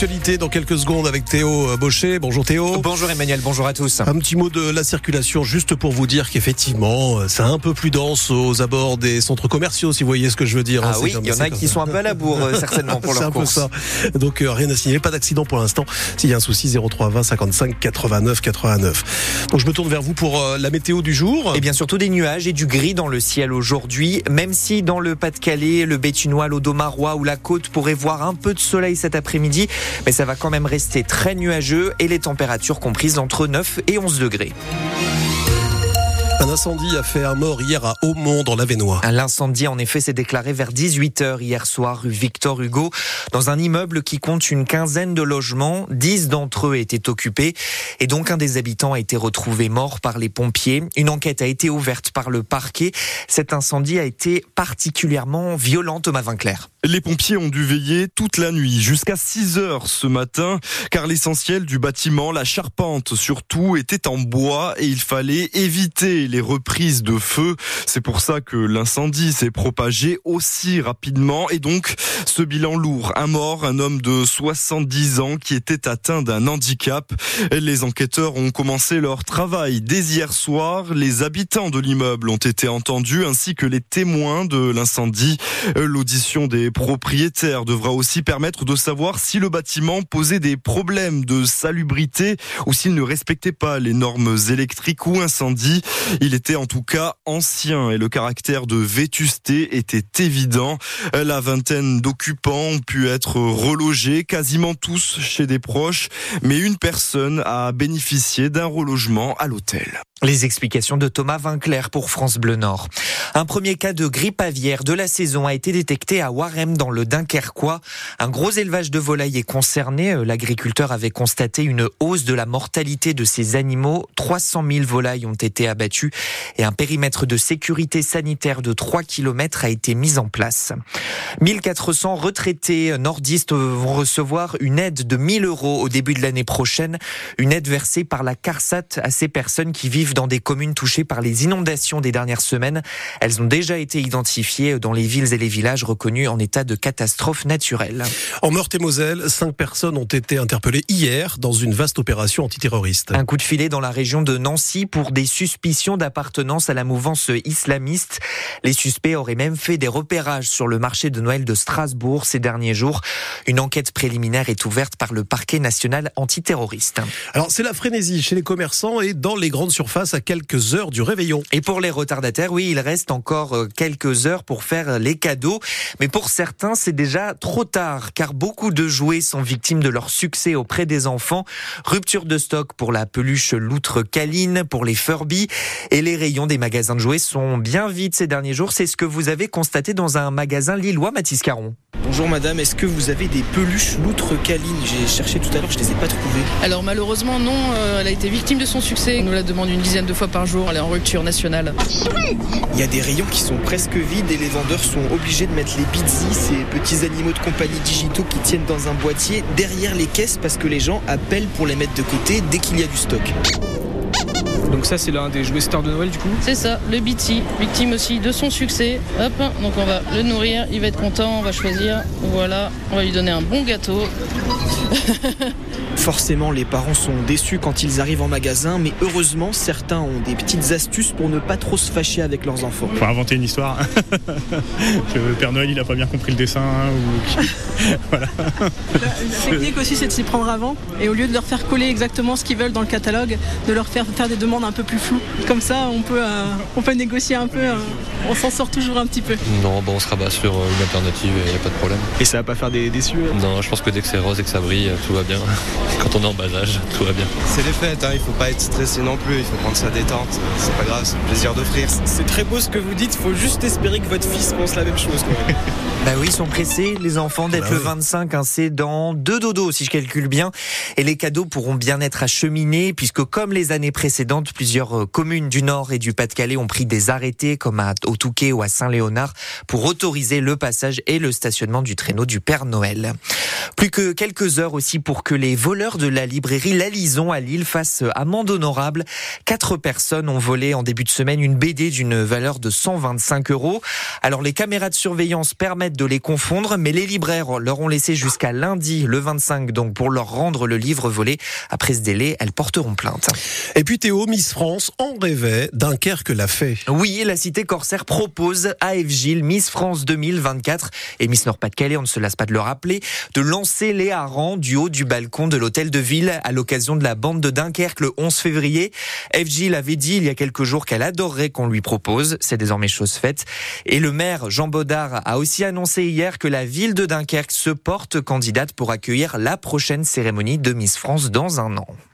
l'actualité dans quelques secondes avec Théo Baucher. Bonjour Théo. Bonjour Emmanuel, bonjour à tous. Un petit mot de la circulation juste pour vous dire qu'effectivement, c'est un peu plus dense aux abords des centres commerciaux, si vous voyez ce que je veux dire. Hein. Ah oui, il y en a qui sont un peu à la bourre, euh, certainement, pour leur course. Un peu ça. Donc euh, rien à signaler, pas d'accident pour l'instant. S'il y a un souci, 03 20 55 89 89. Donc je me tourne vers vous pour euh, la météo du jour. Et bien surtout des nuages et du gris dans le ciel aujourd'hui, même si dans le Pas-de-Calais, le Bétunois, l'Audomarois ou la côte pourraient voir un peu de soleil cet après-midi, mais ça va quand même rester très nuageux et les températures comprises entre 9 et 11 degrés. Un incendie a fait un mort hier à Aumont dans l'Avenois. L'incendie en effet s'est déclaré vers 18h hier soir rue Victor Hugo dans un immeuble qui compte une quinzaine de logements. Dix d'entre eux étaient occupés et donc un des habitants a été retrouvé mort par les pompiers. Une enquête a été ouverte par le parquet. Cet incendie a été particulièrement violent, Thomas Vinclair. Les pompiers ont dû veiller toute la nuit jusqu'à 6 heures ce matin car l'essentiel du bâtiment, la charpente surtout, était en bois et il fallait éviter les reprises de feu. C'est pour ça que l'incendie s'est propagé aussi rapidement et donc ce bilan lourd. Un mort, un homme de 70 ans qui était atteint d'un handicap. Les enquêteurs ont commencé leur travail dès hier soir. Les habitants de l'immeuble ont été entendus ainsi que les témoins de l'incendie. L'audition des propriétaires devra aussi permettre de savoir si le bâtiment posait des problèmes de salubrité ou s'il ne respectait pas les normes électriques ou incendie. Il était en tout cas ancien et le caractère de vétusté était évident. La vingtaine d'occupants ont pu être relogés, quasiment tous chez des proches, mais une personne a bénéficié d'un relogement à l'hôtel. Les explications de Thomas Vinclair pour France Bleu Nord. Un premier cas de grippe aviaire de la saison a été détecté à Warem dans le Dunkerquois. Un gros élevage de volailles est concerné. L'agriculteur avait constaté une hausse de la mortalité de ces animaux. 300 000 volailles ont été abattues et un périmètre de sécurité sanitaire de 3 km a été mis en place. 1400 retraités nordistes vont recevoir une aide de 1000 euros au début de l'année prochaine. Une aide versée par la CARSAT à ces personnes qui vivent dans des communes touchées par les inondations des dernières semaines. Elles ont déjà été identifiées dans les villes et les villages reconnus en état de catastrophe naturelle. En Meurthe-et-Moselle, cinq personnes ont été interpellées hier dans une vaste opération antiterroriste. Un coup de filet dans la région de Nancy pour des suspicions d'appartenance à la mouvance islamiste. Les suspects auraient même fait des repérages sur le marché de Noël de Strasbourg ces derniers jours. Une enquête préliminaire est ouverte par le parquet national antiterroriste. Alors c'est la frénésie chez les commerçants et dans les grandes surfaces face à quelques heures du réveillon. Et pour les retardataires, oui, il reste encore euh, quelques heures pour faire les cadeaux. Mais pour certains, c'est déjà trop tard, car beaucoup de jouets sont victimes de leur succès auprès des enfants. Rupture de stock pour la peluche loutre câline, pour les Furby. Et les rayons des magasins de jouets sont bien vides ces derniers jours. C'est ce que vous avez constaté dans un magasin lillois, Mathis Caron. Bonjour madame, est-ce que vous avez des peluches loutre câline J'ai cherché tout à l'heure, je ne les ai pas trouvées. Alors malheureusement non, euh, elle a été victime de son succès. On nous la demande une dizaine de fois par jour, elle est en rupture nationale. Il y a des rayons qui sont presque vides et les vendeurs sont obligés de mettre les pizzis, ces petits animaux de compagnie digitaux qui tiennent dans un boîtier derrière les caisses parce que les gens appellent pour les mettre de côté dès qu'il y a du stock. Donc ça c'est l'un des jouets stars de Noël du coup C'est ça, le Bitty, victime aussi de son succès. Hop, donc on va le nourrir, il va être content, on va choisir. Voilà, on va lui donner un bon gâteau. Forcément, les parents sont déçus quand ils arrivent en magasin, mais heureusement, certains ont des petites astuces pour ne pas trop se fâcher avec leurs enfants. Faut inventer une histoire. le Père Noël, il a pas bien compris le dessin. Ou... voilà. La technique aussi, c'est de s'y prendre avant, et au lieu de leur faire coller exactement ce qu'ils veulent dans le catalogue, de leur faire faire des demandes un peu plus floues. Comme ça, on peut, euh, on peut négocier un peu, euh, on s'en sort toujours un petit peu. Non, bon, on se rabat sur euh, une alternative, il n'y a pas de problème. Et ça va pas faire des déçus Non, je pense que dès que c'est rose et que ça brille, tout va bien. Quand on est en bas âge, tout va bien. C'est les fêtes, hein, il faut pas être stressé non plus, il faut prendre sa détente, c'est pas grave, c'est le plaisir d'offrir. C'est très beau ce que vous dites, il faut juste espérer que votre fils pense la même chose. bah oui, ils sont pressés, les enfants, d'être bah le 25, hein, c'est dans deux dodos si je calcule bien. Et les cadeaux pourront bien être acheminés, puisque comme les années précédentes, plusieurs euh, communes du Nord et du Pas-de-Calais ont pris des arrêtés, comme à, au Touquet ou à Saint-Léonard, pour autoriser le passage et le stationnement du traîneau du Père Noël. Plus que quelques heures aussi pour que les voleurs de la librairie La Lison à Lille face amende honorable. Quatre personnes ont volé en début de semaine une BD d'une valeur de 125 euros. Alors les caméras de surveillance permettent de les confondre, mais les libraires leur ont laissé jusqu'à lundi, le 25, donc pour leur rendre le livre volé. Après ce délai, elles porteront plainte. Et puis Théo, Miss France, en rêvait, Dunkerque l'a fait. Oui, la cité corsaire propose à Eve Gilles, Miss France 2024 et Miss Nord-Pas-de-Calais, on ne se lasse pas de le rappeler, de lancer les harengs du haut du balcon de l'hôtel de ville à l'occasion de la bande de Dunkerque le 11 février. Eve Gilles avait dit il y a quelques jours qu'elle adorerait qu'on lui propose. C'est désormais chose faite. Et le maire Jean Baudard a aussi annoncé hier que la ville de Dunkerque se porte candidate pour accueillir la prochaine cérémonie de Miss France dans un an.